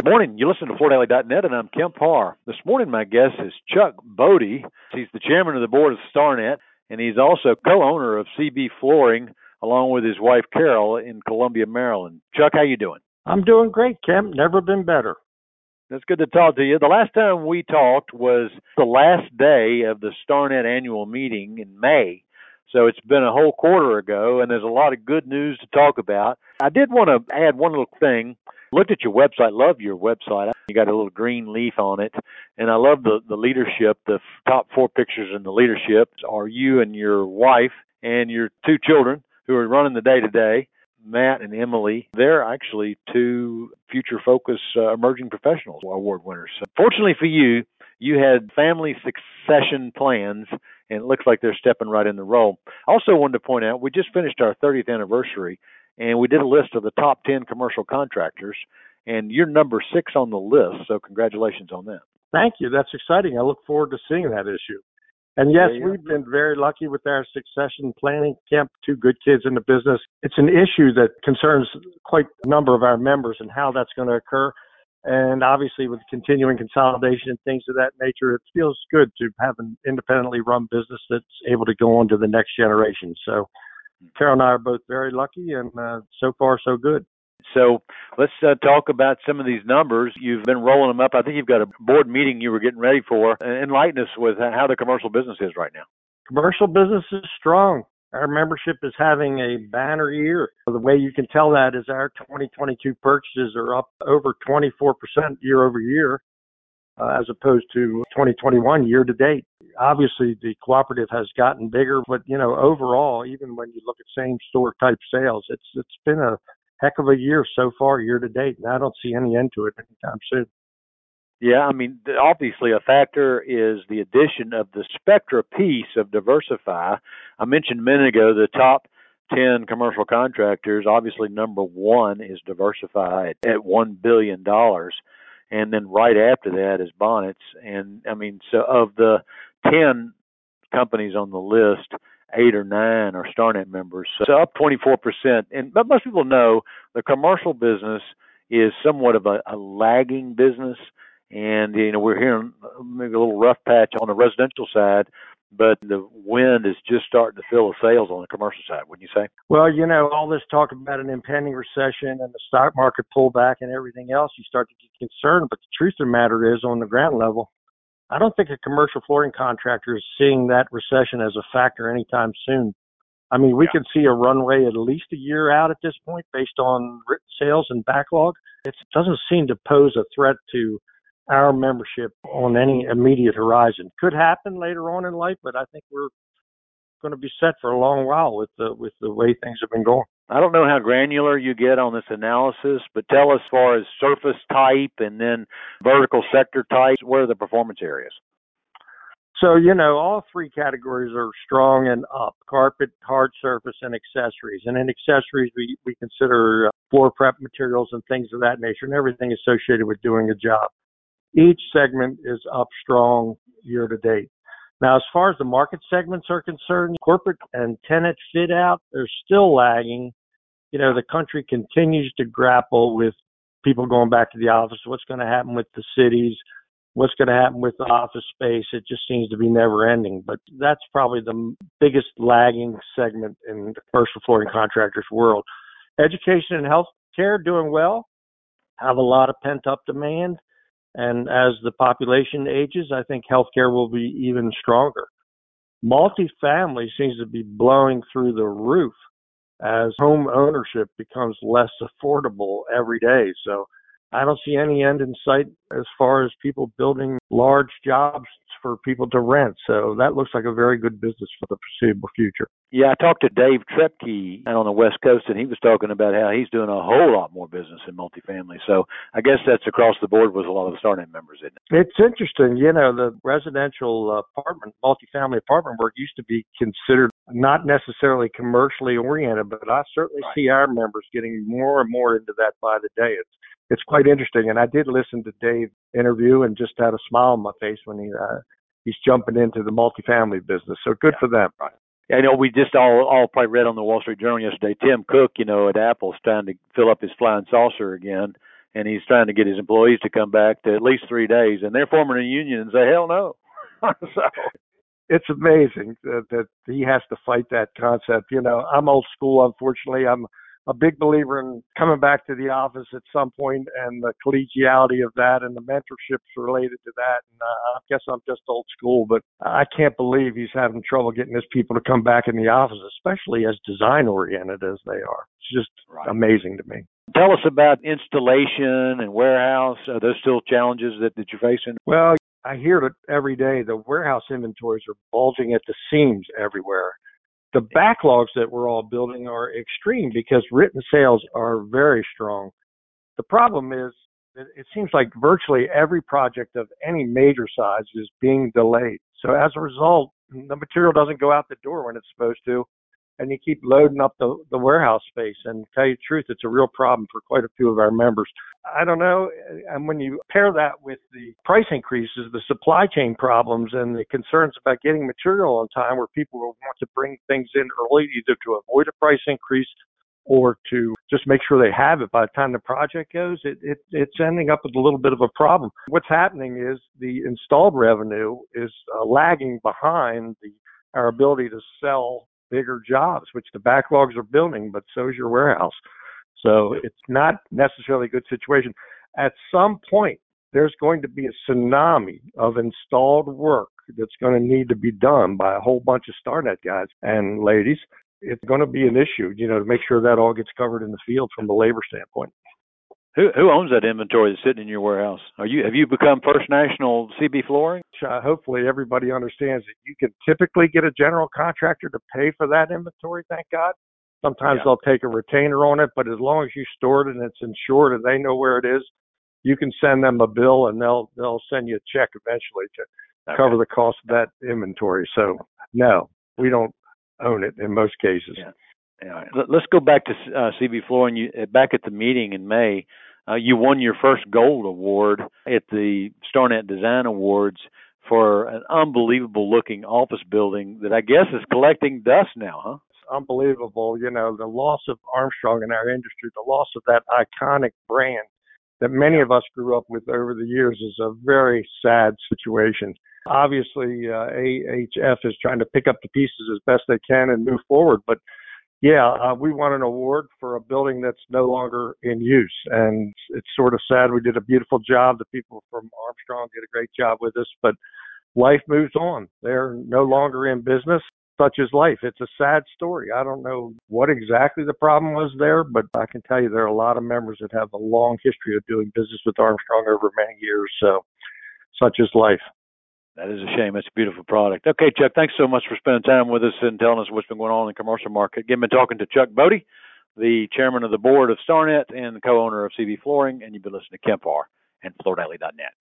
Good morning. You listen to FloorDaily.net, and I'm Kemp Harr. This morning, my guest is Chuck Bodie. He's the chairman of the board of StarNet, and he's also co-owner of CB Flooring, along with his wife Carol in Columbia, Maryland. Chuck, how you doing? I'm doing great, Kemp. Never been better. That's good to talk to you. The last time we talked was the last day of the StarNet annual meeting in May. So it's been a whole quarter ago, and there's a lot of good news to talk about. I did want to add one little thing looked at your website, love your website. You got a little green leaf on it, and I love the the leadership. The top four pictures in the leadership are you and your wife and your two children who are running the day to day. Matt and Emily, they're actually two future focus uh, emerging professionals award winners. Fortunately for you, you had family succession plans, and it looks like they're stepping right in the role. I Also, wanted to point out we just finished our 30th anniversary and we did a list of the top 10 commercial contractors, and you're number six on the list. So congratulations on that. Thank you. That's exciting. I look forward to seeing that issue. And yes, yeah, yeah. we've been very lucky with our succession planning. Kemp, two good kids in the business. It's an issue that concerns quite a number of our members and how that's going to occur. And obviously, with continuing consolidation and things of that nature, it feels good to have an independently run business that's able to go on to the next generation. So Carol and I are both very lucky, and uh, so far so good. So let's uh, talk about some of these numbers. You've been rolling them up. I think you've got a board meeting you were getting ready for. Enlighten us with how the commercial business is right now. Commercial business is strong. Our membership is having a banner year. The way you can tell that is our 2022 purchases are up over 24% year over year uh, as opposed to 2021 year to date. Obviously, the cooperative has gotten bigger, but you know, overall, even when you look at same store type sales, it's it's been a heck of a year so far year to date, and I don't see any end to it anytime soon. Yeah, I mean, obviously, a factor is the addition of the Spectra piece of Diverzify. I mentioned a minute ago the top 10 commercial contractors. Obviously, number one is Diverzify at, at $1 billion and then right after that is Bonitz. And I mean, so of the ten companies on the list, eight or nine are StarNet members, so up 24%. And but most people know the commercial business is somewhat of a, a lagging business, and you know we're hearing maybe a little rough patch on the residential side but the wind is just starting to fill the sails on the commercial side, wouldn't you say? Well, you know, all this talk about an impending recession and the stock market pullback and everything else, you start to get concerned. But the truth of the matter is, on the ground level, I don't think a commercial flooring contractor is seeing that recession as a factor anytime soon. I mean, we yeah. can see a runway at least a year out at this point based on written sales and backlog. It doesn't seem to pose a threat to our membership on any immediate horizon. Could happen later on in life, but I think we're going to be set for a long while with the with the way things have been going. I don't know how granular you get on this analysis, but tell us as far as surface type and then vertical sector types, what are the performance areas? So, you know, all three categories are strong and up carpet, hard surface, and accessories. And in accessories, we, we consider uh, floor prep materials and things of that nature and everything associated with doing a job. Each segment is up strong year to date. Now, as far as the market segments are concerned, corporate and tenant fit out, they're still lagging. You know, the country continues to grapple with people going back to the office. What's going to happen with the cities? What's going to happen with the office space? It just seems to be never ending. But that's probably the biggest lagging segment in the commercial flooring contractors world. Education and healthcare doing well, have a lot of pent up demand. And as the population ages, I think healthcare will be even stronger. Multifamily seems to be blowing through the roof as home ownership becomes less affordable every day. So I don't see any end in sight as far as people building large jobs for people to rent. So that looks like a very good business for the foreseeable future. Yeah, I talked to Dave Trepke out on the West Coast, and he was talking about how he's doing a whole lot more business in multifamily. So I guess that's across the board with a lot of the StarNet members, isn't it? It's interesting. You know, the residential uh, apartment, multifamily apartment work used to be considered not necessarily commercially oriented, but I certainly right. see our members getting more and more into that by the day. It's it's quite interesting. And I did listen to Dave interview and just had a smile on my face when he uh, he's jumping into the multifamily business. So good yeah. for them. Right. I know we just all all probably read on the Wall Street Journal yesterday. Tim Cook, you know, at Apple's trying to fill up his flying saucer again, and he's trying to get his employees to come back to at least three days, and they're forming a union and say, hell no. so it's amazing that, that he has to fight that concept. You know, I'm old school. Unfortunately, I'm a big believer in coming back to the office at some point and the collegiality of that and the mentorships related to that. And uh, I guess I'm just old school, but I can't believe he's having trouble getting his people to come back in the office, especially as design oriented as they are. It's just right. amazing to me. Tell us about installation and warehouse. Are those still challenges that, that you're facing? Well, I hear it every day. The warehouse inventories are bulging at the seams everywhere. The backlogs that we're all building are extreme because written sales are very strong. The problem is it seems like virtually every project of any major size is being delayed. So as a result, the material doesn't go out the door when it's supposed to and you keep loading up the, the warehouse space. And tell you the truth, it's a real problem for quite a few of our members. I don't know. And when you pair that with the price increases, the supply chain problems, and the concerns about getting material on time, where people will want to bring things in early, either to avoid a price increase or to just make sure they have it by the time the project goes, it, it, it's ending up with a little bit of a problem. What's happening is the installed revenue is uh, lagging behind the, our ability to sell bigger jobs, which the backlogs are building, but so is your warehouse. So it's not necessarily a good situation. At some point, there's going to be a tsunami of installed work that's going to need to be done by a whole bunch of StarNet guys and ladies. It's going to be an issue, you know, to make sure that all gets covered in the field from the labor standpoint. Who who owns that inventory that's sitting in your warehouse? Are you have you become First National CB Flooring? Uh, hopefully, everybody understands that you can typically get a general contractor to pay for that inventory. Thank God. Sometimes yeah. they'll take a retainer on it, but as long as you store it and it's insured and they know where it is, you can send them a bill and they'll they'll send you a check eventually to okay. cover the cost of that inventory. So no, we don't own it in most cases. Yeah. Let's go back to uh, CB Flooring. You uh, back at the meeting in May. Uh, you won your first gold award at the StarNet Design Awards for an unbelievable looking office building that I guess is collecting dust now, huh? It's unbelievable. You know, the loss of Armstrong in our industry, the loss of that iconic brand that many of us grew up with over the years is a very sad situation. Obviously, uh, AHF is trying to pick up the pieces as best they can and move forward, but yeah, uh, we won an award for a building that's no longer in use, and it's sort of sad. We did a beautiful job. The people from Armstrong did a great job with us, but life moves on. They're no longer in business. Such is life. It's a sad story. I don't know what exactly the problem was there, but I can tell you there are a lot of members that have a long history of doing business with Armstrong over many years. So, such is life. That is a shame. It's a beautiful product. Okay, Chuck, thanks so much for spending time with us and telling us what's been going on in the commercial market. Again, been talking to Chuck Bodie, the chairman of the board of StarNet and the co-owner of CB Flooring, and you've been listening to Kemp and FloorDaily.net.